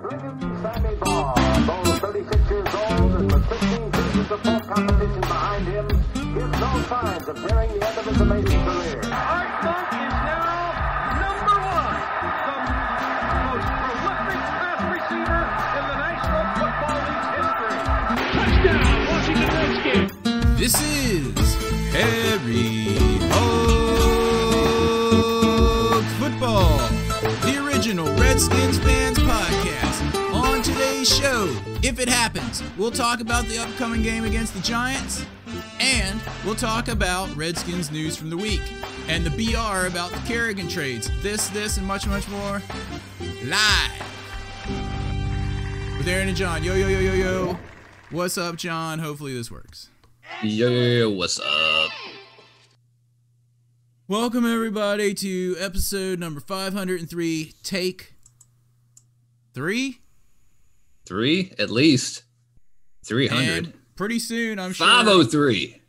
Sammy Baugh, though 36 years old with 15 seasons of full competition behind him, gives no signs of the end of his amazing career. Art is now number one, the most prolific pass receiver in the National Football history. Touchdown, Washington. This is we'll talk about the upcoming game against the Giants, and we'll talk about Redskins news from the week, and the BR about the Kerrigan trades. This, this, and much, much more live with Aaron and John. Yo, yo, yo, yo, yo. What's up, John? Hopefully this works. Yo, yo, yo, what's up? Welcome everybody to episode number 503, take 3 Three at least. 300. and pretty soon I'm sure 503.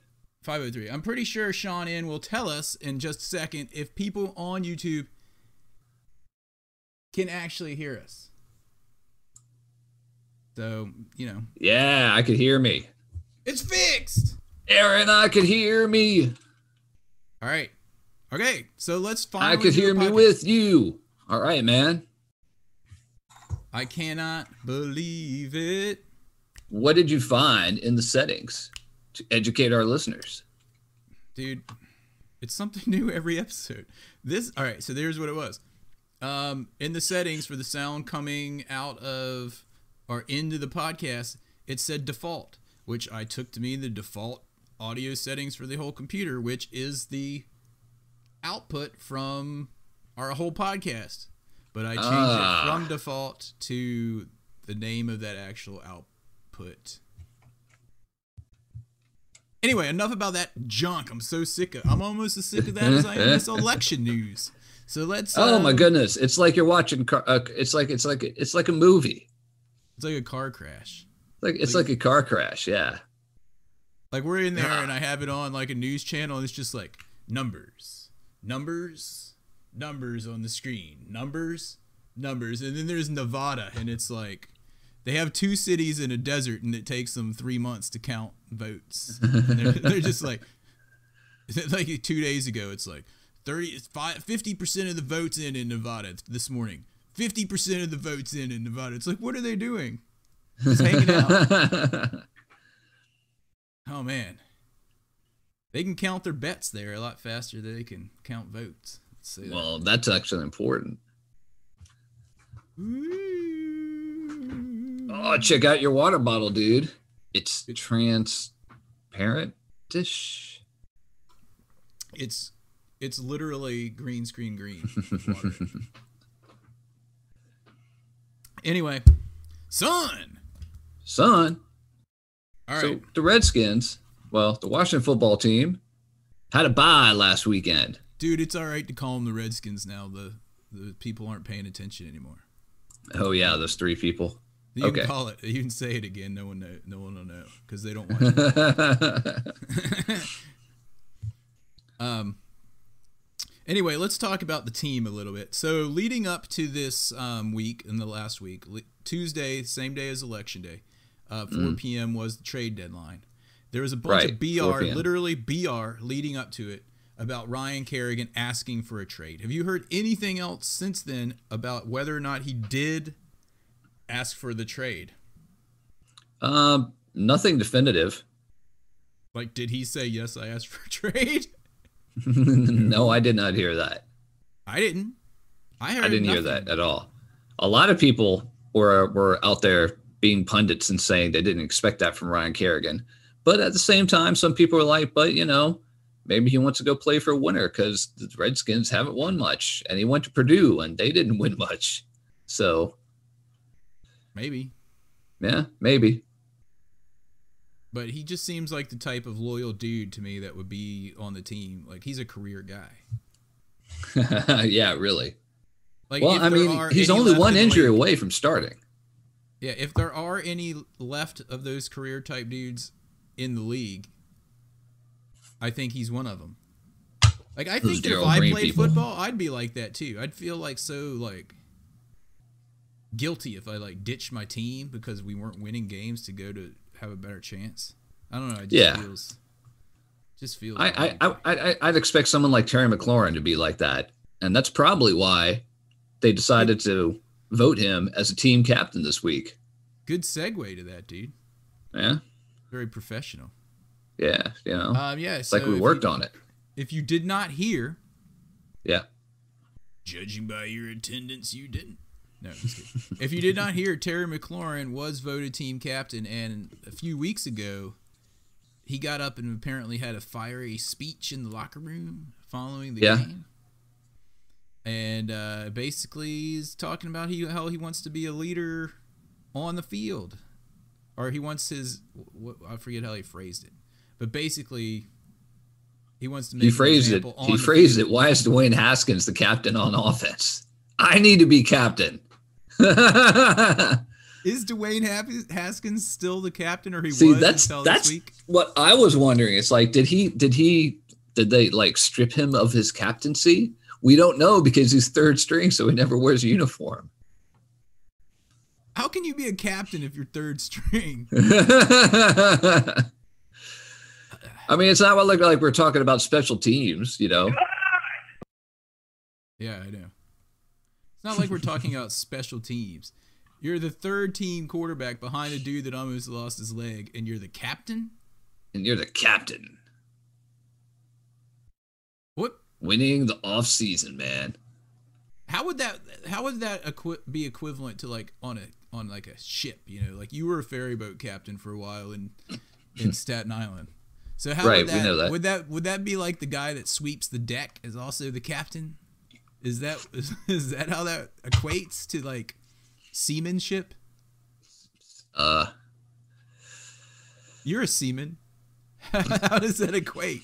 503. I'm pretty sure Sean in will tell us in just a second if people on YouTube can actually hear us. So, you know, Yeah, I could hear me. it's fixed. Aaron, I could hear me. All right. Okay, so let's find I could hear me with you. All right, man. I cannot believe it. What did you find in the settings to educate our listeners? dude it's something new every episode this all right so there's what it was um in the settings for the sound coming out of or into the podcast it said default which i took to mean the default audio settings for the whole computer which is the output from our whole podcast but i changed Ah. it from default to the name of that actual output Anyway, enough about that junk. I'm so sick of. I'm almost as sick of that as I am this election news. So let's. Oh my goodness! It's like you're watching. car- Uh, it's like it's like it's like a movie. It's like a car crash. Like it's like a car crash. Yeah. Like we're in there and I have it on like a news channel and it's just like numbers, numbers, numbers on the screen, numbers, numbers, and then there's Nevada and it's like they have two cities in a desert and it takes them three months to count votes. They're, they're just like, like two days ago, it's like 30, 50 percent of the votes in in Nevada this morning. Fifty percent of the votes in in Nevada. It's like, what are they doing? Just hanging out. Oh man, they can count their bets there a lot faster than they can count votes. That. well, that's actually important. Oh, check out your water bottle, dude. It's transparent dish. It's it's literally green screen green. anyway, son. Son. All right. So the Redskins, well, the Washington football team had a bye last weekend. Dude, it's all right to call them the Redskins now. The the people aren't paying attention anymore. Oh yeah, those three people. You Okay. can call it. You can say it again. No one know. No one will know because they don't watch. it. Um. Anyway, let's talk about the team a little bit. So, leading up to this um, week, in the last week, Tuesday, same day as Election Day, uh, 4 p.m. was the trade deadline. There was a bunch Right, of BR, literally BR, leading up to it about Ryan Kerrigan asking for a trade. Have you heard anything else since then about whether or not he did ask for the trade? um, nothing definitive. Like, did he say yes? I asked for a trade. no, I did not hear that. I didn't. I heard. I didn't hear that at all. A lot of people were were out there being pundits and saying they didn't expect that from Ryan Kerrigan. But at the same time, some people are like, but you know, maybe he wants to go play for a winner because the Redskins haven't won much, and he went to Purdue and they didn't win much. So Maybe, yeah, maybe. but he just seems like the type of loyal dude to me that would be on the team. Like he's a career guy. yeah, really. Like Well, I mean, he's only one injury league- away from starting. Yeah, if there are any left of those career type dudes in the league, I think he's one of them. Like I Those think if I played people. football, I'd be like that too. I'd feel like so like guilty if I like ditched my team because we weren't winning games to go to have a better chance. I don't know. It just Yeah. feels just feels. I, I, I, I, I'd expect someone like Terry McLaurin to be like that. And that's probably why they decided to vote him as a team captain this week. good segue to that, dude. Yeah. Very professional. Yeah. You know, Um, yeah, it's like we worked you, on it. If you did not hear, Yeah. judging by your attendance, you didn't. No, if you did not hear, Terry McLaurin was voted team captain, and a few weeks ago, he got up and apparently had a fiery speech in the locker room following the Yeah. game. And uh, basically, he's talking about he, how he wants to be a leader on the field, or he wants his. What, I forget how he phrased it, but basically, he wants to make He phrased it. He phrased field. it. Why is Dwayne Haskins the captain on offense? I need to be captain. Is Dwayne Haskins still the captain, or he See, was that's that's this week? what I was wondering. It's like, did he did he did they like strip him of his captaincy? We don't know because he's third string, so he never wears a uniform. How can you be a captain if you're third string? I mean, it's not what like like we're talking about special teams, you know. yeah, I know. It's not like we're talking about special teams. You're the third team quarterback behind a dude that almost lost his leg, and you're the captain. And you're the captain, What? winning the off season, man. How would that? How would that equi- be equivalent to like on a on like a ship? You know, like you were a ferry boat captain for a while in in Staten Island. So how Right, would we that, know that. would that would that be like the guy that sweeps the deck is also the captain? Is that is, is that how that equates to like seamanship? Uh, You're a seaman. how does that equate?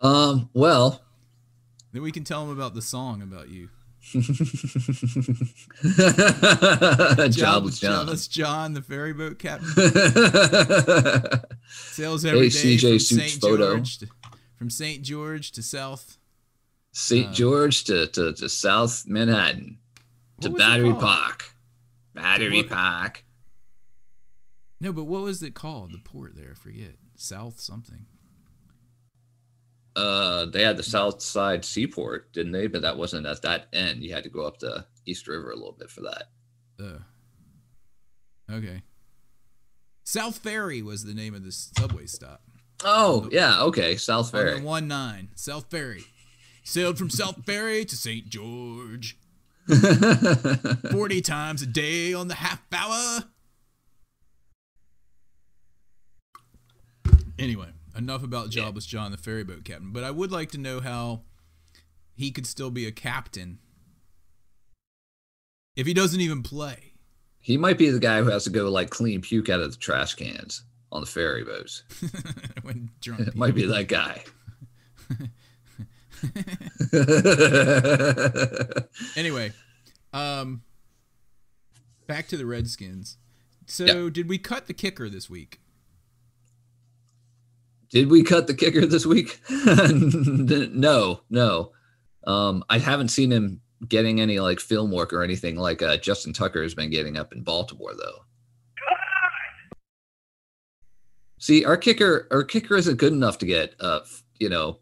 um, well, Then we can tell them about the song about you. Jobless John. Jobless John, the ferry boat captain. hey, Sails every day CJ from St. George to, from St. George to South. St. Uh, George to, to, to South Manhattan to What was it Battery? Park. Battery What- Park. No, but what was it called? The port there, I forget. South something. Uh, they had the South Side Seaport, didn't they? But that wasn't at that end. You had to go up the East River a little bit for that. Uh, okay. South Ferry was the name of the subway stop. Oh, yeah. Okay. South Ferry. the one nine, South Ferry. Sailed from South Ferry to St. George. 40 times a day on the half hour. Anyway, enough about Jobless John, the ferry boat captain. But I would like to know how he could still be a captain if he doesn't even play. he might be the guy who has to go like clean puke out of the trash cans on the ferry boats. when drunk It might be that guy. Anyway, um, back to the Redskins. So, Yeah. did we cut the kicker this week? Did we cut the kicker this week? no, no. Um, I haven't seen him getting any like film work or anything like uh, Justin Tucker has been getting up in Baltimore though. See, our kicker, our kicker isn't good enough to get, uh, you know,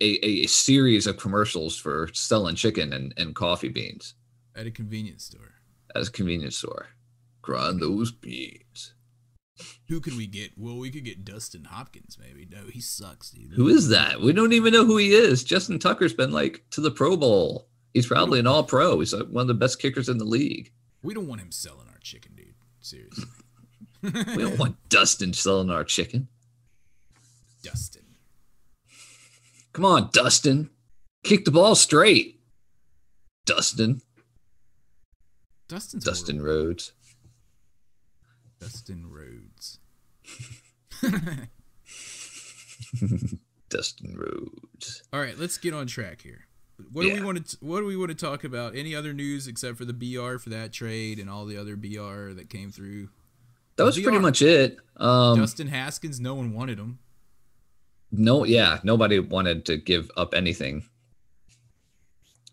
a, a series of commercials for selling chicken and, and coffee beans At a convenience store. at a convenience store. Grind those beans. Who could we get? Well, we could get Dustin Hopkins, maybe. No, he sucks, dude. Who is that? We don't even know who he is. Justin Tucker's been like to the Pro Bowl. He's probably an All Pro. He's like one of the best kickers in the league. We don't want him selling our chicken, dude. Seriously. We don't want Dustin selling our chicken. Dustin. Come on, Dustin. Kick the ball straight. Dustin. Dustin's Dustin horrible. Rhodes. Dustin Rhodes. Dustin Rhodes. All right, let's get on track here. What do we want to What do we want to talk about? Any other news except for the BR for that trade and all the other BR that came through? That was pretty much it. Um, Dustin Haskins, no one wanted him. No, yeah, nobody wanted to give up anything.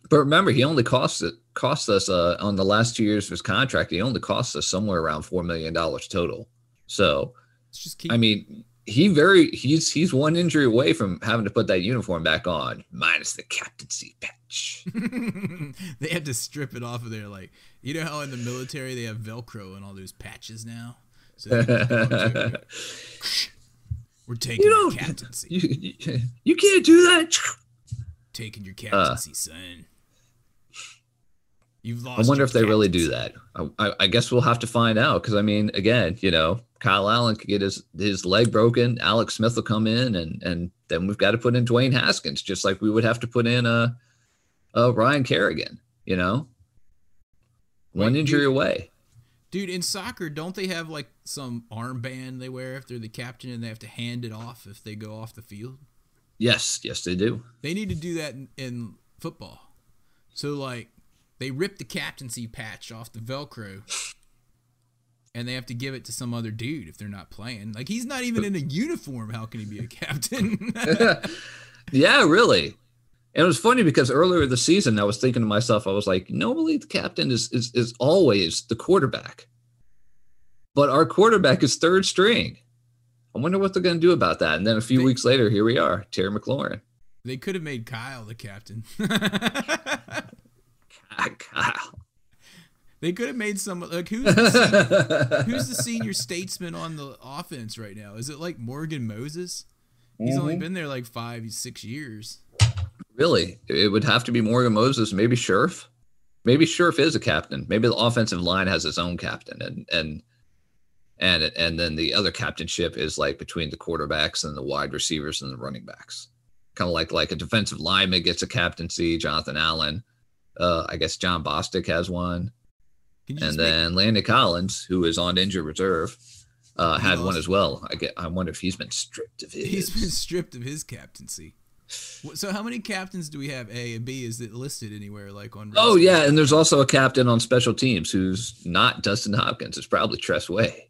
But remember, he only cost it cost us uh, on the last two years of his contract. He only cost us somewhere around four million dollars total. So, Let's just keep. I mean, he very he's he's one injury away from having to put that uniform back on, minus the captaincy patch. they had to strip it off of there. Like you know how in the military they have Velcro and all those patches now. So we're taking You your captaincy. you, you, you can't do that. taking your uh, captaincy, son. You've lost. I wonder if they really do that. I, I, I guess we'll have to find out because I mean, again, you know, Kyle Allen could get his his leg broken. Alex Smith will come in, and and then we've got to put in Dwayne Haskins, just like we would have to put in a, a Ryan Kerrigan. You know, one injury away. Dude, in soccer, don't they have like some armband they wear if they're the captain and they have to hand it off if they go off the field? Yes, yes, they do. They need to do that in, in football. So like they rip the captaincy patch off the Velcro and they have to give it to some other dude if they're not playing. Like he's not even in a uniform. How can he be a captain? Yeah, really. And it was funny because earlier this season, I was thinking to myself, I was like, normally the captain is is is always the quarterback, but our quarterback is third string. I wonder what they're going to do about that. And then a few They- weeks later, here we are, Terry McLaurin. they could have made Kyle the captain. Kyle. they could have made some like who's the sen- who's the senior statesman on the offense right now? Is it like Morgan Moses? He's only mm-hmm. been there like five, six years. Really, it would have to be Morgan Moses, maybe Scherff. Maybe Scherff is a captain. Maybe the offensive line has its own captain, and and and and then the other captainship is like between the quarterbacks and the wide receivers and the running backs. Kind of like like a defensive lineman gets a captaincy. Jonathan Allen, uh, I guess Jon Bostic has one, and just make- then Landon Collins, who is on injured reserve, uh, had one as well. I get. I wonder if he's been stripped of his. He's been stripped of his captaincy. So how many captains do we have? A and B is it listed anywhere like on? Oh yeah, and there's also a captain on special teams who's not Dustin Hopkins. It's probably Tress Way.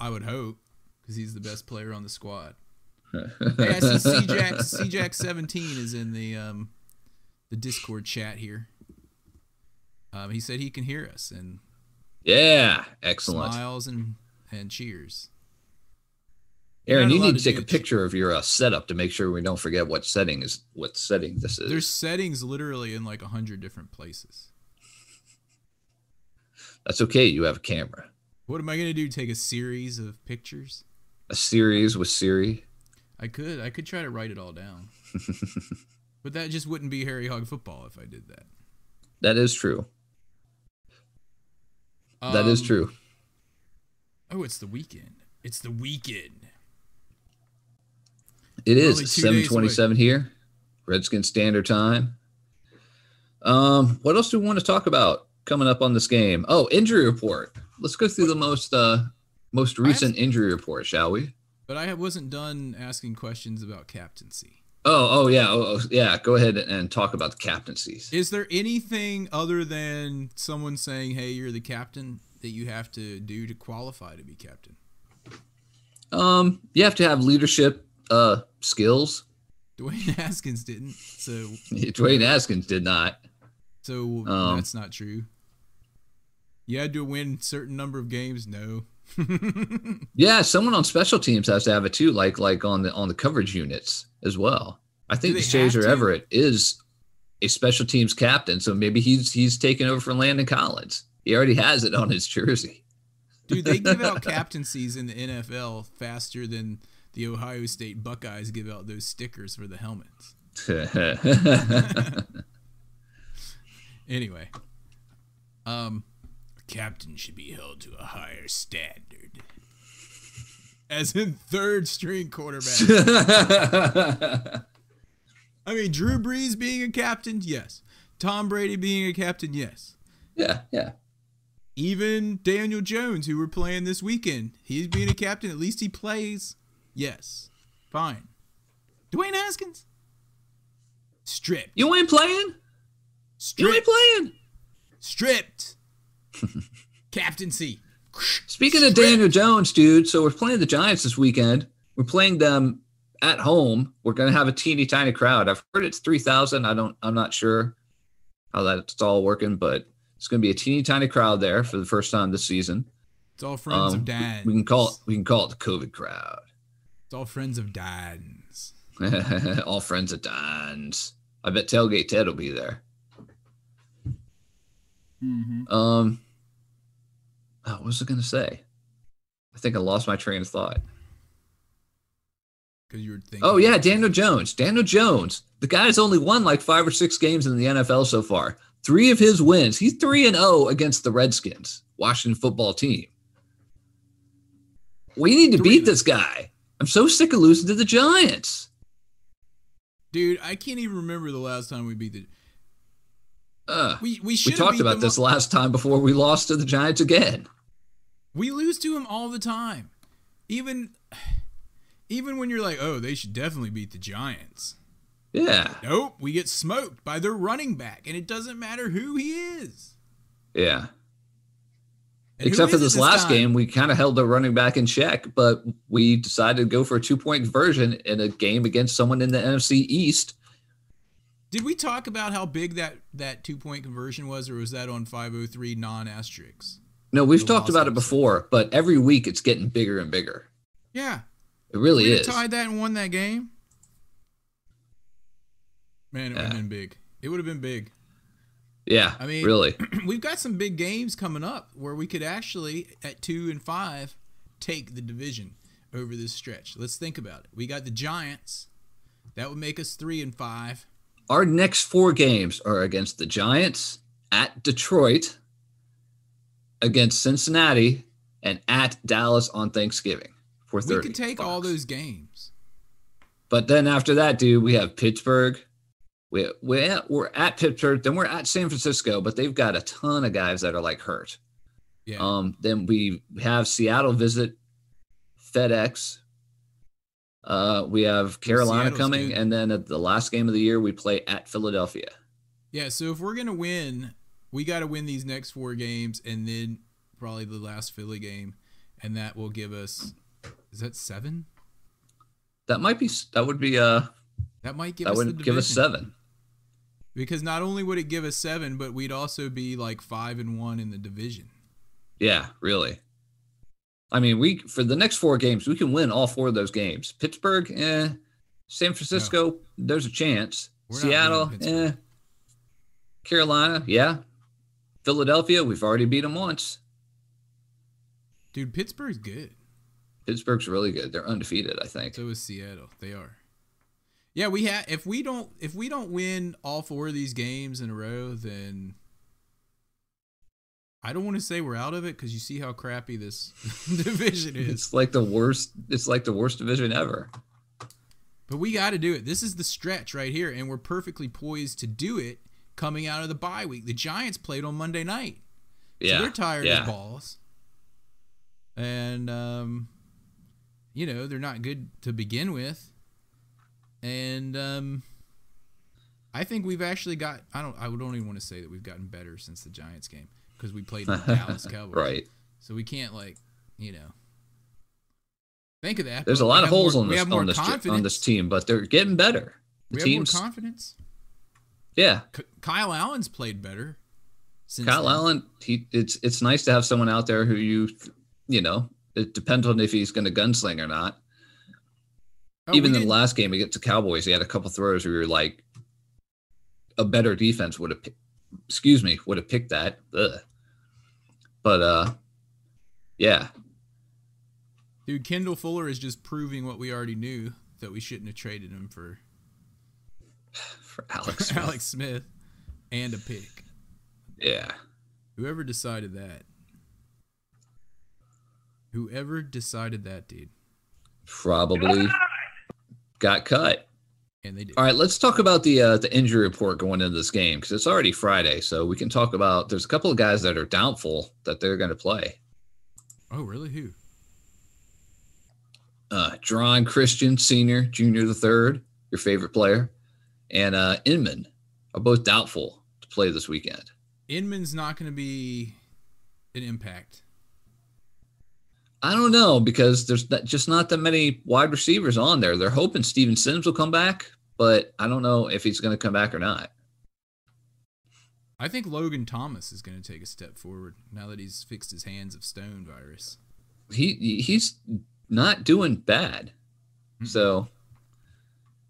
I would hope because he's the best player on the squad. Hey, I see C-Jack, C-Jack 17 is in the um the Discord chat here. Um, he said he can hear us and yeah, excellent. smiles and and cheers. Aaron, you need to take do a picture of your uh, setup to make sure we don't forget what setting is what setting this is. There's settings literally in like a hundred different places. That's okay. You have a camera. What am I gonna do? Take a series of pictures? A series with Siri. I could. I could try to write it all down. but that just wouldn't be Harry Hog football if I did that. That is true. That is Um, true. Oh, it's the weekend. It's the weekend. It is seven twenty-seven here, Redskin Standard Time. Um, what else do we want to talk about coming up on this game? Oh, injury report. Let's go through the most uh most recent injury report, shall we? But I wasn't done asking questions about captaincy. Oh, oh yeah, oh, oh, yeah. Go ahead and talk about the captaincies. Is there anything other than someone saying, "Hey, you're the captain," that you have to do to qualify to be captain? Um, you have to have leadership uh skills. Dwayne Haskins didn't, so Dwayne Haskins did not. so Um, that's not true. You had to win certain number of games. No. Yeah, someone on special teams has to have it too, like like on the on the coverage units as well. I think have? Everett is a special teams captain, so maybe he's he's taking over for Landon Collins. He already has it on his jersey. Dude, they give out captaincies in the NFL faster than the Ohio State Buckeyes give out those stickers for the helmets. Anyway, um, captain should be held to a higher standard. As in third string quarterback. I mean, Drew Brees being a captain, yes. Tom Brady being a captain, yes. yeah, yeah. Even Daniel Jones, who we're playing this weekend, he's being a captain. At least he plays. Yes. Fine. Dwayne Haskins? Stripped. You ain't playing? Stripped. You ain't playing? Stripped. Captaincy. Speaking of Daniel Jones, dude, so we're playing the Giants this weekend. We're playing them at home. We're gonna have a teeny tiny crowd. I've heard it's three thousand. I don't. I'm not sure. how that's all working, but it's going to be a teeny tiny crowd there for the first time this season. It's all friends Um, of dads. We can call it we can call it the COVID crowd. It's all friends of dads. all friends of Don's. I bet tailgate Ted will be there. Mm-hmm. Um, oh, what was I going to say? I think I lost my train of thought. Because you were thinking. Oh yeah, Daniel Jones. Daniel Jones. The guy's only won like five or six games in the NFL so far. Three of his wins. He's three and zero against the Redskins, Washington football team. We need to Three beat this guy. I'm so sick of losing to the Giants. Dude, I can't even remember the last time we beat the. Uh, We we we talked about this last time before we lost to the Giants again. We lose to them all the time. Even even when you're like, oh, they should definitely beat the Giants. Yeah, Nope, we get smoked by their running back, and it doesn't matter who he is. yeah. And Except for is it this last time? game, we kind of held the running back in check, but we decided to go for a two point conversion in a game against someone in the NFC East. Did we talk about how big that that two point conversion was, or was that on 503 non asterisks? No, we've The talked lost about it before, but every week it's getting bigger and bigger. Yeah, It really we is. tied that and won that game. Man, it would have been big. It would have been big. Yeah, I mean- really. We've got some big games coming up where we could actually, at two and five, take the division over this stretch. Let's think about it. We got the Giants. That would make us three and five. Our next four games are against the Giants, at Detroit, against Cincinnati, and at Dallas on Thanksgiving. For We could take all those games. But then after that, dude, we have Pittsburgh. We we're at, we're at Pittsburgh. Then we're at San Francisco, but they've got a ton of guys that are like hurt. Yeah. Um, then we have Seattle visit FedEx. Uh, we have Carolina Seattle's coming, good. and then at the last game of the year, we play at Philadelphia. yeah. So if we're gonna win, we got to win these next four games, and then probably the last Philly game, and that will give us. Is that seven? That might be that would be uh That might give that us would the give us seven. Because not only would it give us seven, but we'd also be like five and one in the division. Yeah, really. I mean, we for the next four games, we can win all four of those games. Pittsburgh, eh. San Francisco, there's a chance. We're Seattle, eh. Carolina, yeah. Philadelphia, we've already beat them once. Dude, Pittsburgh's good. Pittsburgh's really good. They're undefeated, I think. So is Seattle. They are. Yeah, we have. If we don't, if we don't win all four of these games in a row, then I don't want to say we're out of it because you see how crappy this division is. It's like the worst. It's like the worst division ever. But we got to do it. This is the stretch right here, and we're perfectly poised to do it coming out of the bye week. The Giants played on Monday night. Yeah, So they're tired yeah. as balls. And um you know, they're not good to begin with. And um I think we've actually got I don't I don't even want to say that we've gotten better since the Giants game because we played the Dallas Cowboys. Right. So we can't like, you know. Think of that. There's a lot of holes more- on this on this, on this team, but they're getting better. The We have teams, more confidence. yeah. K- Kyle Allen's played better. Since Kyle then. Allen, he it's it's nice to have someone out there who you you know. It depends on if he's going to gunsling or not. Oh, Even in the last game against the Cowboys, he had a couple throws where you're like, a better defense would have, excuse me, would have picked that. Ugh. But uh, yeah, Dude, Kendall Fuller is just proving what we already knew that we shouldn't have traded him for for Alex. Smith. Alex Smith and a pick. Yeah, Whoever decided that. Whoever decided that, dude. probably got cut. And they did. All right, let's talk about the uh, the injury report going into this game because it's already Friday, so we can talk about. There's a couple of guys that are doubtful that they're going to play. Oh, really? Who? Uh, Geron Christian Senior, Junior the third, your favorite player, and uh, Inman are both doubtful to play this weekend. Inman's not going to be an impact. I don't know because there's not, just not that many wide receivers on there. They're hoping Steven Sims will come back, but I don't know if he's going to come back or not. I think Logan Thomas is going to take a step forward now that he's fixed his hands of stone virus. He he's not doing bad. So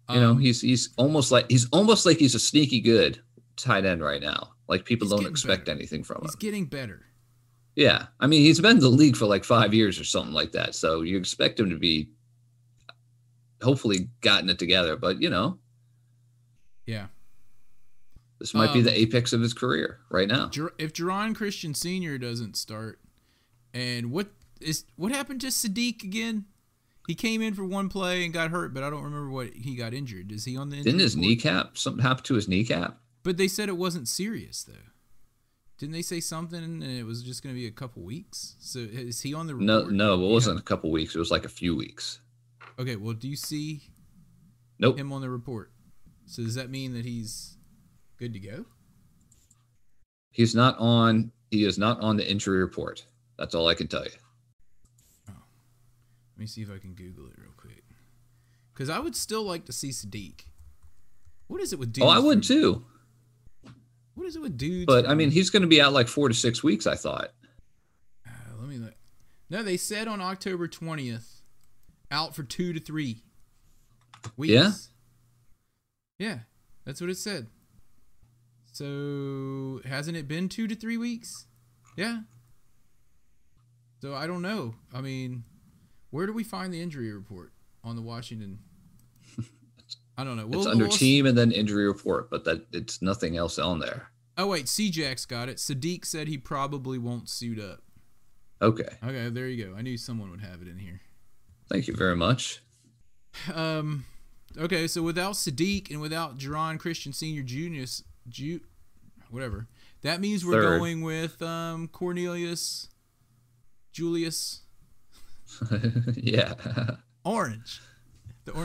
you know Um, he's he's almost like he's almost like he's a sneaky good tight end right now. Like people don't expect better. anything from him. he's getting better. Yeah, I mean he's been in the league for like five years or something like that. So you expect him to be hopefully gotten it together. But you know Yeah. this might be Um, the apex of his career right now. If Geron Christian Sr. doesn't start, and what is what happened to Saahdiq again? He came in for one play and got hurt, but I don't remember what he got injured. Is he on the Didn't his report? kneecap something happened to his kneecap? But they said it wasn't serious though. Didn't they say something and it was just going to be a couple weeks? So is he on the No, report? no, it Yeah. wasn't a couple weeks. It was like a few weeks. Okay, well, do you see Nope. him on the report? So does that mean that he's good to go? He's not on. He is not on the injury report. That's all I can tell you. Oh. Let me see if I can Google it real quick. Because I would still like to see Saahdiq. What is it with dudes? Oh, I would from- too. What is it with dudes? But I mean, he's going to be out like four to six weeks. I thought. Uh, let me look. No, they said on October 20th, out for two to three weeks. Yeah? Yeah, that's what it said. So hasn't it been two to three weeks? Yeah. So I don't know. I mean, where do we find the injury report on the Washington? I don't know. It's We'll- under we'll- team and then injury report, but that it's nothing else on there. Oh wait, CJax got it. Saahdiq said he probably won't suit up. Okay. Okay, there you go. I knew someone would have it in here. Thank you very much. Um, okay, so without Saahdiq and without Geron Christian Senior Junius, Ju, whatever, that means we're Third. going with um Cornelius Julius yeah. Orange, the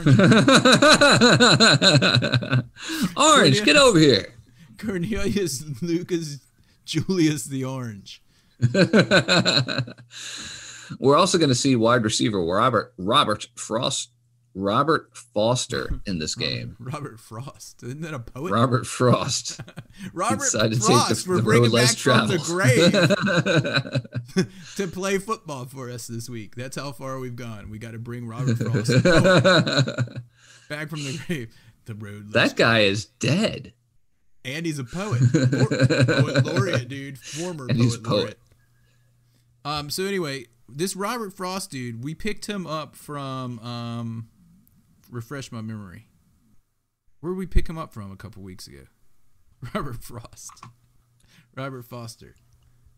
orange Orange, get over here. Cornelius Lucas Julius the Orange. We're also going to see wide receiver Robert Robert Frost Robert Foster in this game. Robert Frost, isn't that a poet? Robert Frost Robert decided to Frost, take the, we're the bringing road back less from the traveled. grave to play football for us this week. That's how far we've gone. We got to bring Robert Frost back from the grave. The road. that guy is dead. and he's a poet, poet laureate, dude, former And poet. laureate. Um. So anyway, this Robert Frost dude, we picked him up from um, refresh my memory. Where did we pick him up from a couple weeks ago? Robert Frost, Robert Foster.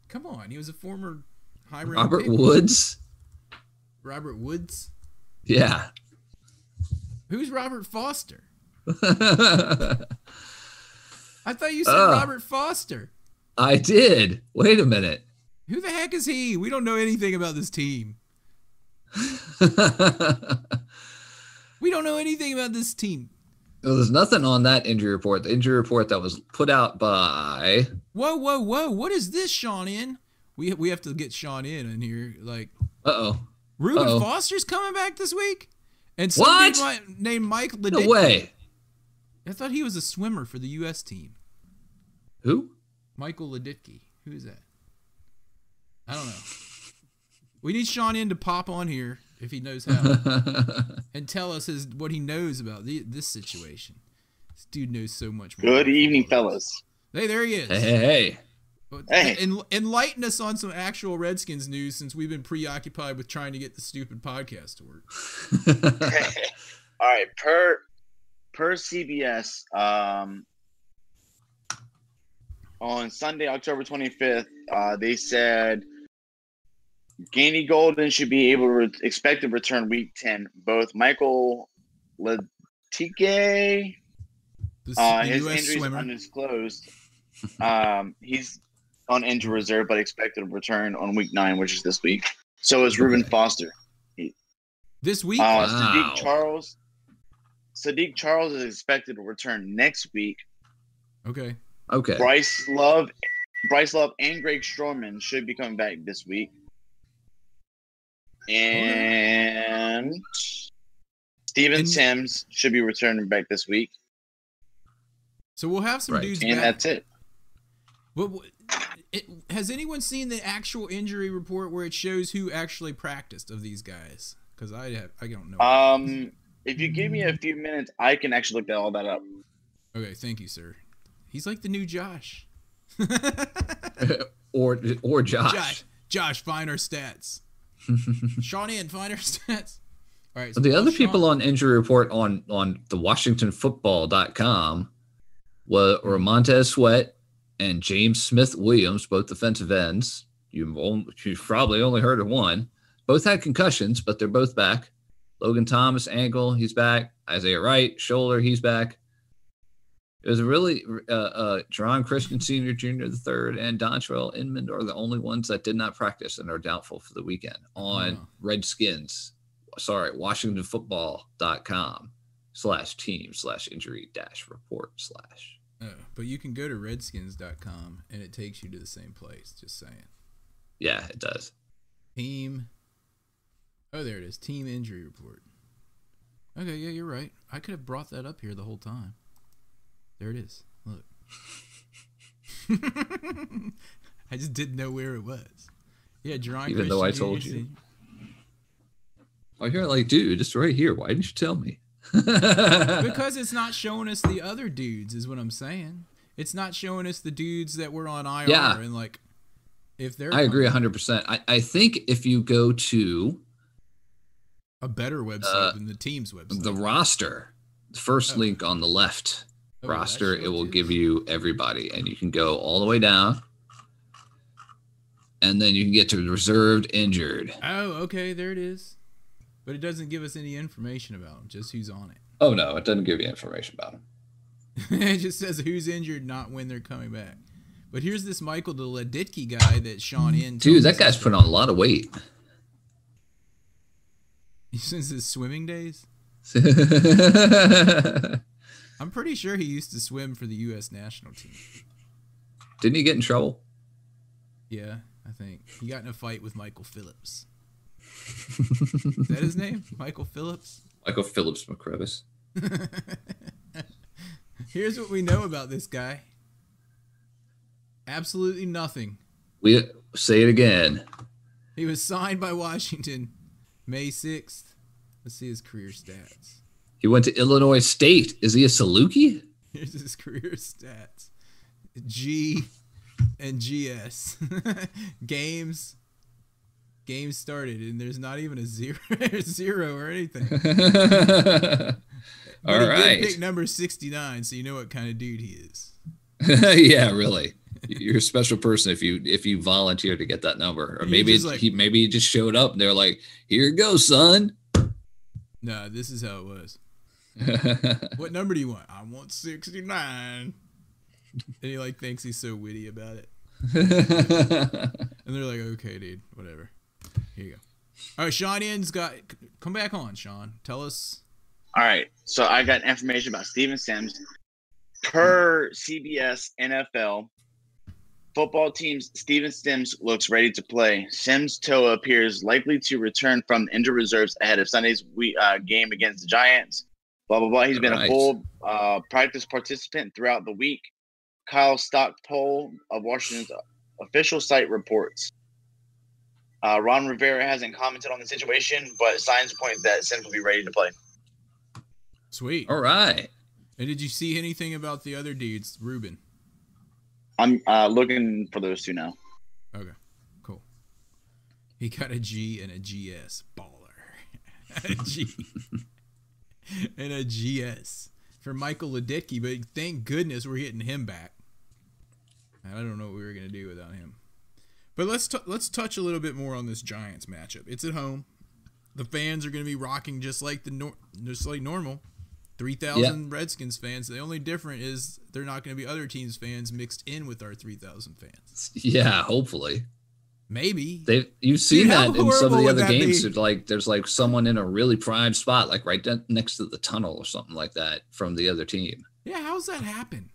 Come on, he was a former high round Robert pick. Woods. Robert Woods. Yeah. Who's Robert Foster? I thought you said Ugh. Robert Foster. I did. Wait a minute. Who the heck is he? We don't know anything about this team. We don't know anything about this team. Well, there's nothing on that injury report. The injury report that was put out by Whoa, whoa, whoa! What is this, Sean? In we we have to get Sean in in here. Like uh oh. Reuben Uh-oh. Foster's coming back this week, and some What? named Mike No Liedtke. way. I thought he was a swimmer for the U.S. team. Who? Michael Liedtke. Who is that? I don't know. We need Sean in to pop on here if he knows how and tell us his what he knows about the, this situation. This dude knows so much more. Good evening, fellas. Hey, there he is. Hey, hey, hey. Hey. En- enlighten us on some actual Redskins news since we've been preoccupied with trying to get the stupid podcast to work. All right, per per CBS, um, on Sunday, October 25th, uh, they said Gandy-Golden should be able to re- expect to return week 10. Both Michael Liedtke, The, uh, his U.S. injury is swimmer. undisclosed. Um, he's on injury reserve, but expected to return on week nine, which is this week. So is Reuben Okay. Foster. This week, Uh, Wow. Saahdiq Charles. Saahdiq Charles is expected to return next week. okay. Okay. Bryce Love, Bryce Love, and Greg Stroman should be coming back this week. And Steven And- Sims should be returning back this week. So we'll have some Right. dudes And back. that's it. What, what it, has anyone seen the actual injury report where it shows who actually practiced of these guys? Because I have, I don't know. Um, if you give me a few minutes, I can actually look that all that up. okay, thank you, sir. He's like the new Josh. or or Josh. Josh, Josh, find our stats. Sean and find our stats. All right. But the other people on injury report on on the WashingtonFootball.com were, were Montez Sweat and James Smith Williams, both defensive ends. You've, only, you've probably only heard of one. Both had concussions, but they're both back. Logan Thomas, ankle, he's back. Isaiah Wright, shoulder, he's back. It was really uh, uh, Geron Christian Sr., Jr., the third, and Dontrell Inman are the only ones that did not practice and are doubtful for the weekend on. Redskins. Sorry, WashingtonFootball.com slash team slash injury dash report slash. Oh, but you can go to redskins.com and it takes you to the same place. Just saying. Yeah, it does. Team. Oh, there it is. Team injury report. Okay, yeah, you're right. I could have brought that up here the whole time. There it is. Look. I just didn't know where it was. Yeah, Geron Even though I told you. Oh, you're like, dude, it's right here. Why didn't you tell me? Because it's not showing us the other dudes, is what I'm saying. It's not showing us the dudes that were on IR Yeah. and like if they're I agree playing. 100%. I, I think if you go to a better website Uh, than the team's website. the roster, the first Oh. link on the left Oh, roster, it will give you everybody, and you can go all the way down, and then you can get to reserved injured. Oh, okay, there it is. But it doesn't give us any information about them, just who's on it. Oh no, it doesn't give you information about them. it just says who's injured, not when they're coming back. But here's this Michael Deleditki guy that Sean in. Dude, that guy's put on a lot of weight. since his swimming days. I'm pretty sure he used to swim for the U.S. national team. Didn't he get in trouble? Yeah, I think he got in a fight with Michael Phillips. Is that his name? Michael Phillips. Michael Phillips McCrevis. Here's what we know about this guy. Absolutely nothing. We say it again. He was signed by Washington May 6th. Let's see his career stats. He went to Illinois State. Is he a Saluki? Here's his career stats G and GS. Games. Games started, and there's not even a zero, zero or anything. All right. pick number 69, so you know what kind of dude he is. yeah, really. You're a special person if you if you volunteer to get that number, or He maybe like- he maybe he just showed up and they're like, "Here you go, son." No, this is how it was. What number do you want? I want 69. And he like thinks he's so witty about it. And they're like, okay, dude, whatever. Here you go. All right, Sean Ian's got. Come back on, Sean. Tell us. All right. So I got information about Steven Sims. Per CBS NFL, football teams Steven Sims looks ready to play. Sims toe appears likely to return from injured reserves ahead of Sunday's we, uh, game against the Giants. Blah blah blah. He's been a full uh, practice participant throughout the week. Kyle Stackpole of Washington's official site reports. Uh, Ron Rivera hasn't commented on the situation, but signs point that Sims will be ready to play. Sweet. All right. And did you see anything about the other dudes, Ruben? I'm uh, looking for those two now. Okay, cool. He got a G and a GS. Baller. a G and a GS for Michael Liedtke, but thank goodness we're getting him back. I don't know what we were gonna do without him. But let's t- let's touch a little bit more on this Giants matchup. It's at home. The fans are gonna be rocking just like the nor- just like normal. Three thousand Redskins fans. The only different is they're not going to be other teams' fans mixed in with our three thousand fans. Yeah, hopefully. Maybe They you've seen that in some of the other games. be? Like there's like someone in a really prime spot, like right next to the tunnel or something like that from the other team. Yeah, how's that happen?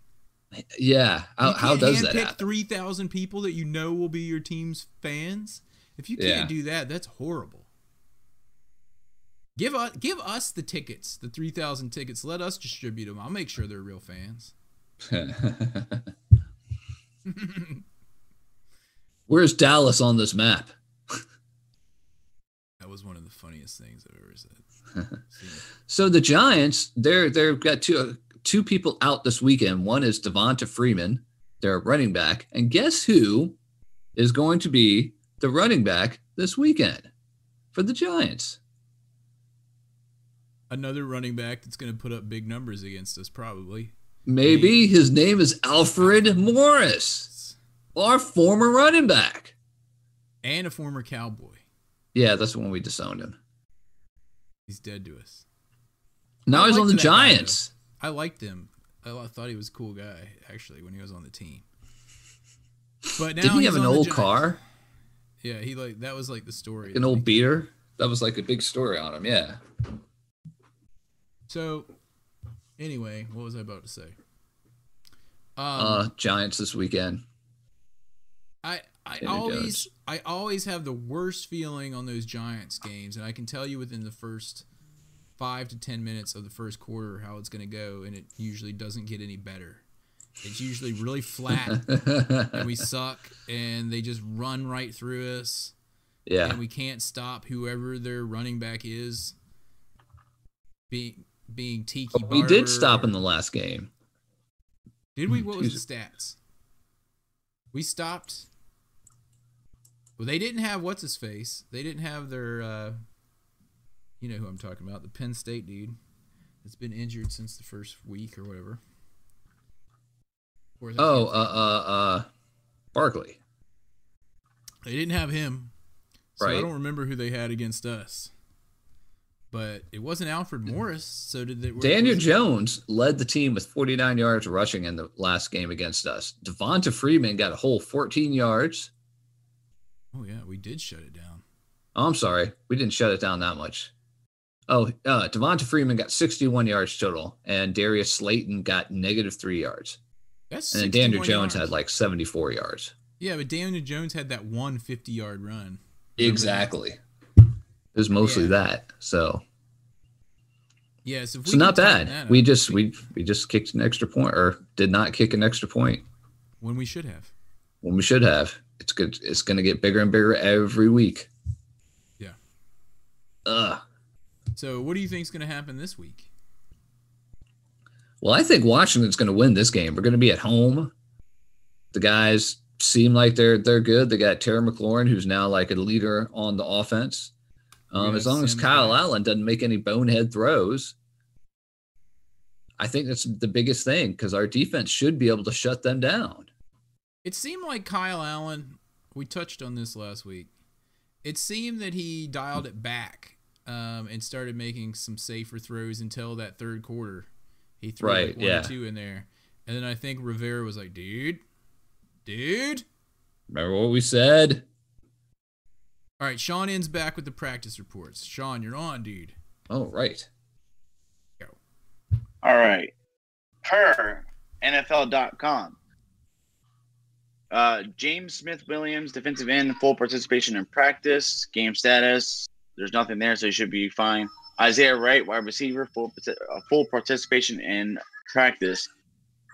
Yeah, how, how does that happen? Three thousand people that you know will be your team's fans. If you can't Yeah. do that, that's horrible. Give us give us the tickets, the three thousand tickets. Let us distribute them. I'll make sure they're real fans. Where's Dallas on this map? That was one of the funniest things I've ever said. So the Giants, they're they've got two uh, two people out this weekend. One is Devonta Freeman, their running back, and guess who is going to be the running back this weekend for the Giants? Another running back that's going to put up big numbers against us, probably. Maybe his name is Alfred Morris, our former running back. And a former cowboy. Yeah, that's when we disowned him. He's dead to us. Now I he's on the that guy. Giants. I liked him. I thought he was a cool guy, actually, when he was on the team. But now Didn't he have an old car, Yeah, he like that was like the story. an old beater? That was like a big story on him. Yeah. So, anyway, what was I about to say? Um, Uh, Giants this weekend. I I always Jones. I always have the worst feeling on those Giants games, and I can tell you within the first five to ten minutes of the first quarter how it's going to go, and it usually doesn't get any better. It's usually really flat, and we suck, and they just run right through us, yeah. and we can't stop whoever their running back is. Being being Tiki. we did stop in the last game. Did we? Hmm. What was the stats? We stopped. Well, they didn't have what's his face. They didn't have their. uh You know who I'm talking about? The Penn State dude that's been injured since the first week or whatever. Or Oh, uh, uh, uh, Barkley. they didn't have him. So I don't remember who they had against us. But it wasn't Alfred Morris. So did they? Daniel Jones led the team with 49 yards rushing in the last game against us. Devonta Freeman got a whole 14 yards. Oh yeah, we did shut it down. Oh, I'm sorry. We didn't shut it down that much. Oh, uh, Devonta Freeman got 61 yards total, and Darius Slayton got negative three yards. That's And then Daniel Jones yards. had like 74 yards. Yeah, but Daniel Jones had that one 50 yard run. Exactly. It was mostly Yeah. that. So, if we so not bad. We just we we just kicked an extra point, or did not kick an extra point when we should have. When we should have. It's good. It's going to get bigger and bigger every week. Yeah. Ugh. So, what do you think is going to happen this week? Well, I think Washington's going to win this game. We're going to be at home. The guys seem like they're they're good. They got Terry McLaurin, who's now like a leader on the offense. Um, as long as Kyle. Allen doesn't make any bonehead throws, I think that's the biggest thing because our defense should be able to shut them down. It seemed like Kyle Allen, we touched on this last week. It seemed that he dialed it back um, and started making some safer throws until that third quarter. He threw Right, like one yeah. or two in there. And then I think Rivera was like, dude, dude. Remember what we said? All right, Sean ends back with the practice reports. Sean, you're on, dude. Oh, right. Go. All right. Per NFL.com. Uh, James Smith Williams, defensive end, full participation in practice. Game status. There's nothing there, so he should be fine. Isaiah Wright, wide receiver, full uh, full participation in practice.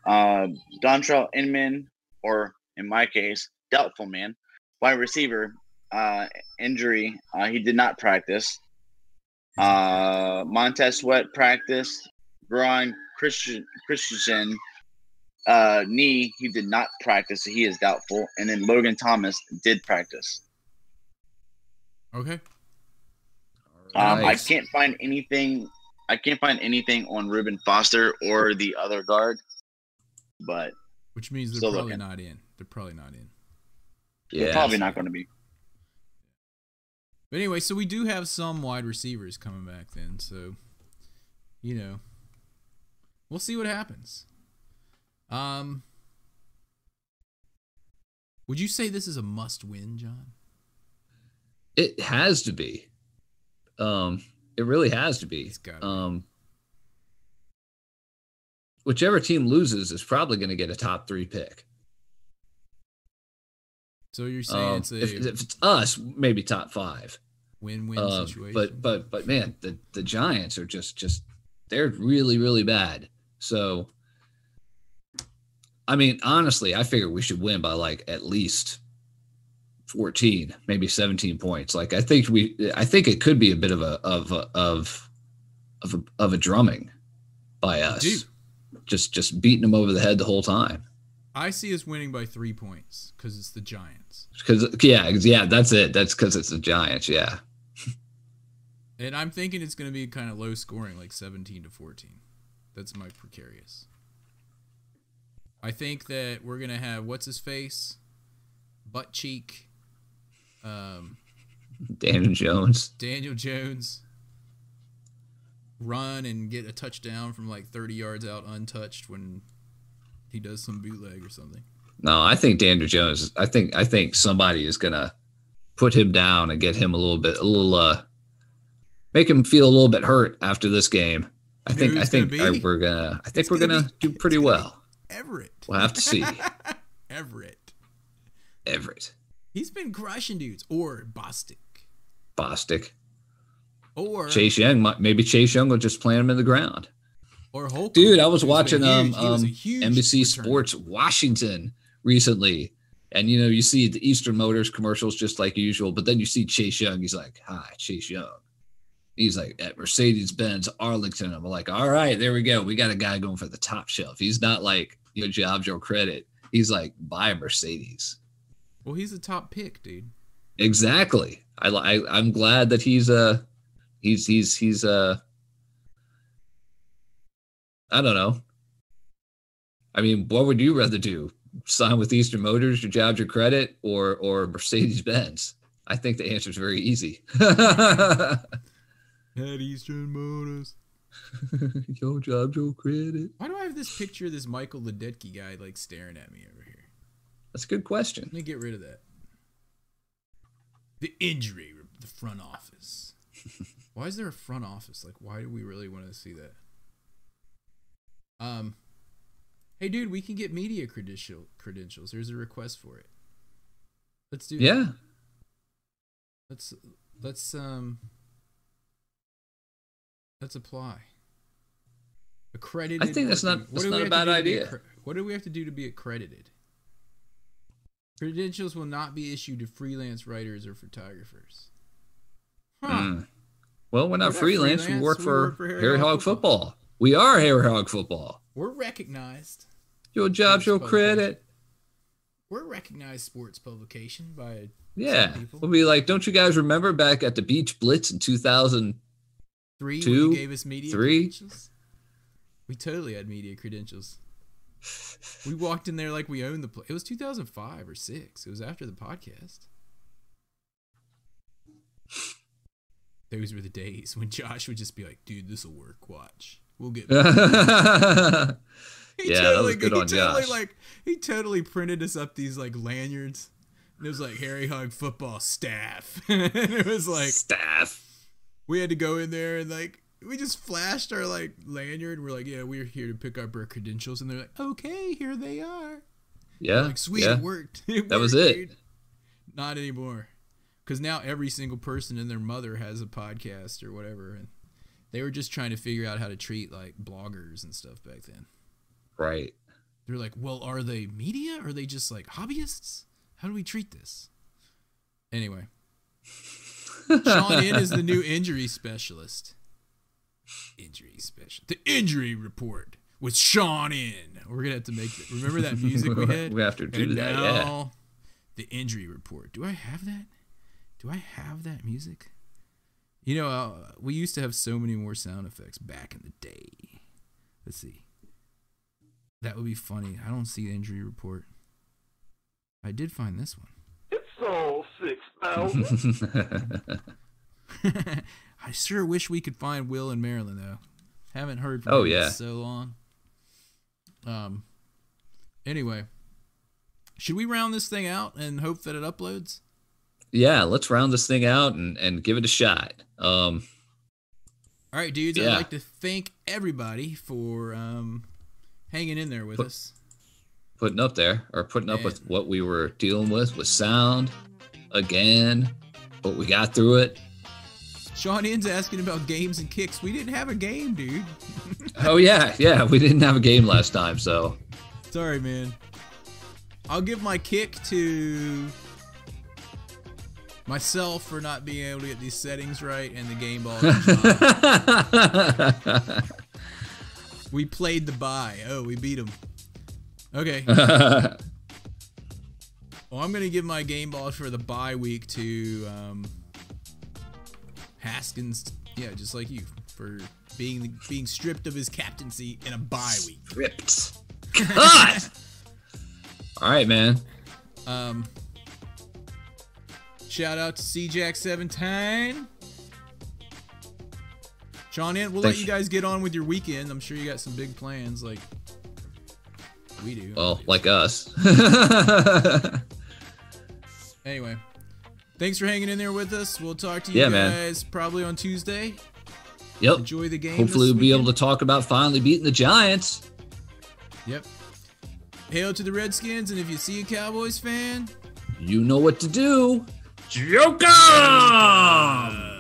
Uh, Dontrell Inman, or in my case, doubtful man, wide receiver, uh, injury. Uh, he did not practice. Uh, Montez Sweat practice. Brian Christian Christensen uh, knee. He did not practice. So he is doubtful. And then Logan Thomas did practice. Okay. Um, I can't find anything. I can't find anything on Reuben Foster or the other guard. But Which means they're probably looking. not in. They're probably not in. Yeah. they're probably not going to be. But anyway, so we do have some wide receivers coming back then. So, you know, we'll see what happens. Um, would you say this is a must-win, John? It has to be. Um, it really has to be. It's gotta be. Um, whichever team loses is probably going to get a top three pick. So you're saying Um, it's a if, if it's us, maybe top five. win-win Uh, situation? but but but man, the the Giants are just just they're really really bad. So I mean, honestly, I figure we should win by like at least 14, maybe 17 points. Like I think we I think it could be a bit of a of a, of of a, of a drumming by us. Dude. Just just beating them over the head the whole time. I see us winning by three points because it's the Giants. Cuz yeah, yeah, that's it. That's cuz it's the Giants, yeah. And I'm thinking it's going to be kind of low scoring, like 17 to 14. That's my precarious. I think that we're going to have what's his face? Butt cheek. Um, Daniel Jones. Daniel Jones run and get a touchdown from like 30 yards out untouched when he does some bootleg or something. No, I think Daniel Jones. I think I think somebody is gonna put him down and get him a little bit, a little, uh, make him feel a little bit hurt after this game. I think I think gonna uh, we're gonna. I think It's we're gonna gonna be- do pretty gonna well. Everett. We'll have to see. Everett. Everett, He's been crushing dudes. Or Bostic. Bostic, Or Chase Young. Maybe Chase Young will just plant him in the ground. or Holcomb. Dude, I was watching um, was um NBC. Sports Washington recently, and you know you see the Eastern Motors commercials just like usual, but then you see Chase Young. He's like, "Hi, Chase Young." He's like at Mercedes Benz Arlington. I'm like, "All right, there we go. We got a guy going for the top shelf." He's not like your jobs, your credit. He's like, "Buy a Mercedes." Well, he's the top pick, dude. Exactly. I, I I'm glad that he's uh he's he's he's uh I don't know. I mean, what would you rather do? Sign with Eastern Motors, your job's your credit, or or Mercedes Benz? I think the answer is very easy. At Eastern Motors. your job, your credit. Why do I have this picture of this Michael Liedtke guy like staring at me over here? That's a good question. Let me get rid of that. The injury, the front office. why is there a front office? Like, why do we really want to see that? Um, hey, dude, we can get media credential credentials. There's a request for it. Let's do. that. Yeah. Let's let's um. Let's apply. Accredited. I think that's not- that's not a bad do to be idea. what do we have to do to be accredited? Credentials will not be issued to freelance writers or photographers. Huh. Mm. Well, we're not We're not freelance. We work We for, work for Harry Harry Hog Hog Football. football. We are Harry Hog football. We're recognized. Your job's your credit. We're a recognized sports publication by Yeah. people. We'll be like, don't you guys remember back at the Beach Blitz in 2000? Three. Two, when you gave us media three. credentials. We totally had media credentials. We walked in there like we owned the place. It was 2005 or six. It was after the podcast. Those were the days when Josh would just be like, "Dude, this will work. Watch, we'll get." yeah, He that was good he on totally, Josh. Like he totally printed us up these like lanyards. And it was like Harry Hog football staff. and it was like Staff. We had to go in there and like we just flashed our like lanyard. We're like, yeah, we're here to pick up our credentials, and they're like, okay, here they are. Yeah. Like, sweet, yeah. it worked. It That was it. dude. Not anymore, because now every single person and their mother has a podcast or whatever, and they were just trying to figure out how to treat like bloggers and stuff back then. Right. They're like, well, are they media? Or are they just like hobbyists? How do we treat this? Anyway, Sean In is the new injury specialist. Injury special. The injury report with Sean In. We're gonna have to make. The, remember that music we had? We have to do And that, yeah. The injury report. Do I have that? Do I have that music? You know, uh, we used to have so many more sound effects back in the day. Let's see. That would be funny. I don't see the injury report. I did find this one. It's all 6,000. I sure wish we could find Will in Maryland though. Haven't heard from Oh, him in yeah. so long. Um. Anyway, should we round this thing out and hope that it uploads? yeah, let's round this thing out and, and give it a shot. Um, All right, dudes. Yeah. I'd like to thank everybody for um hanging in there with Put- us. putting up there or putting up Man. with what we were dealing with with sound again, but we got through it. Sean Ian's asking about games and kicks. We didn't have a game, dude. Oh yeah, yeah, we didn't have a game last time, so Sorry, man. I'll give my kick to myself for not being able to get these settings right and the game ball. we played the buy. Oh, we beat them. Okay. Well, I'm gonna give my game ball for the bye week to um, Haskins. Yeah, just like you for being being stripped of his captaincy in a bye week. Ripped. God. All right, man. Um, shout out to CJack17. Sean Ant, we'll let you guys get on with your weekend. I'm sure you got some big plans like we do. Well, like us. Anyway, thanks for hanging in there with us. We'll talk to you Yeah, man. guys probably on Tuesday. yep. Enjoy the game. Hopefully, we'll be able to talk about finally beating the Giants. Yep. Hail to the Redskins, and if you see a Cowboys fan, You know what to do. Joke 'em!